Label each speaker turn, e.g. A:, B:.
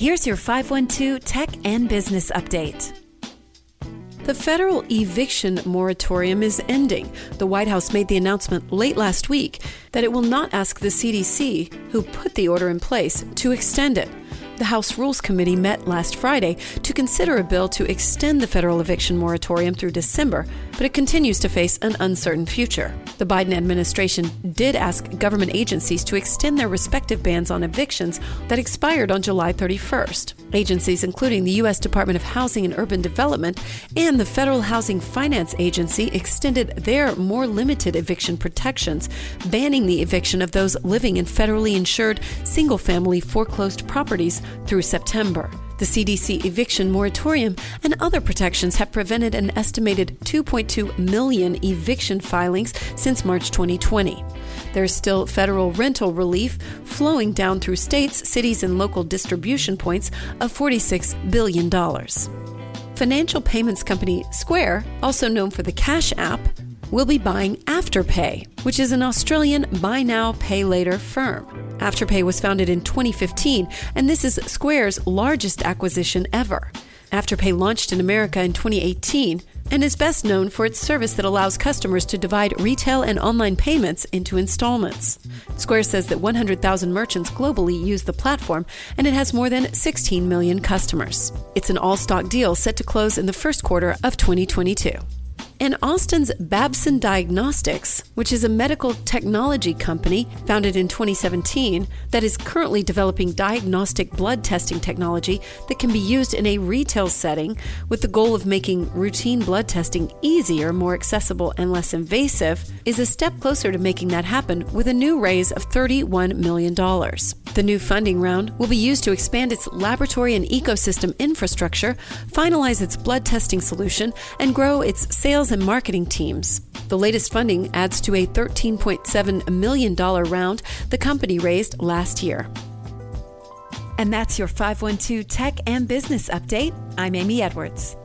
A: Here's your 512 Tech and Business Update. The federal eviction moratorium is ending. The White House made the announcement late last week that it will not ask the CDC, who put the order in place, to extend it. The House Rules Committee met last Friday to consider a bill to extend the federal eviction moratorium through December, but it continues to face an uncertain future. The Biden administration did ask government agencies to extend their respective bans on evictions that expired on July 31st. Agencies including the U.S. Department of Housing and Urban Development and the Federal Housing Finance Agency extended their more limited eviction protections, banning the eviction of those living in federally insured single family foreclosed properties through September. The CDC eviction moratorium and other protections have prevented an estimated 2.2 million eviction filings since March 2020. There's still federal rental relief flowing down through states, cities, and local distribution points of $46 billion. Financial payments company Square, also known for the Cash App, will be buying Afterpay, which is an Australian buy now, pay later firm. Afterpay was founded in 2015, and this is Square's largest acquisition ever. Afterpay launched in America in 2018 and is best known for its service that allows customers to divide retail and online payments into installments. Square says that 100,000 merchants globally use the platform and it has more than 16 million customers. It's an all stock deal set to close in the first quarter of 2022 and Austin's Babson Diagnostics, which is a medical technology company founded in 2017 that is currently developing diagnostic blood testing technology that can be used in a retail setting with the goal of making routine blood testing easier, more accessible, and less invasive, is a step closer to making that happen with a new raise of $31 million. The new funding round will be used to expand its laboratory and ecosystem infrastructure, finalize its blood testing solution, and grow its sales and marketing teams. The latest funding adds to a $13.7 million round the company raised last year. And that's your 512 Tech and Business Update. I'm Amy Edwards.